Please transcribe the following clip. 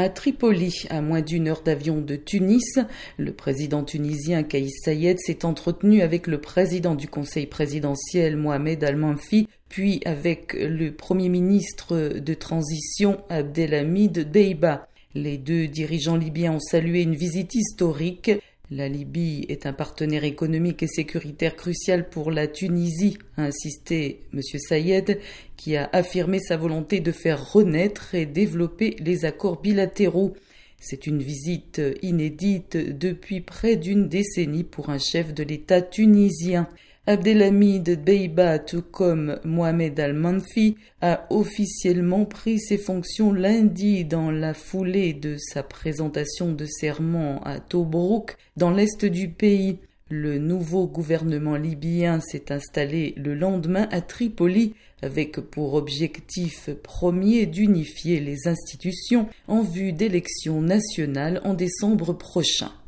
À Tripoli, à moins d'une heure d'avion de Tunis, le président tunisien Kaïs Sayed s'est entretenu avec le président du Conseil présidentiel Mohamed Al-Manfi, puis avec le premier ministre de transition Abdelhamid Deiba. Les deux dirigeants libyens ont salué une visite historique la Libye est un partenaire économique et sécuritaire crucial pour la Tunisie, a insisté M. Sayed, qui a affirmé sa volonté de faire renaître et développer les accords bilatéraux. C'est une visite inédite depuis près d'une décennie pour un chef de l'État tunisien. Abdelhamid Beiba, tout comme Mohamed Al-Manfi, a officiellement pris ses fonctions lundi dans la foulée de sa présentation de serment à Tobruk, dans l'est du pays. Le nouveau gouvernement libyen s'est installé le lendemain à Tripoli avec pour objectif premier d'unifier les institutions en vue d'élections nationales en décembre prochain.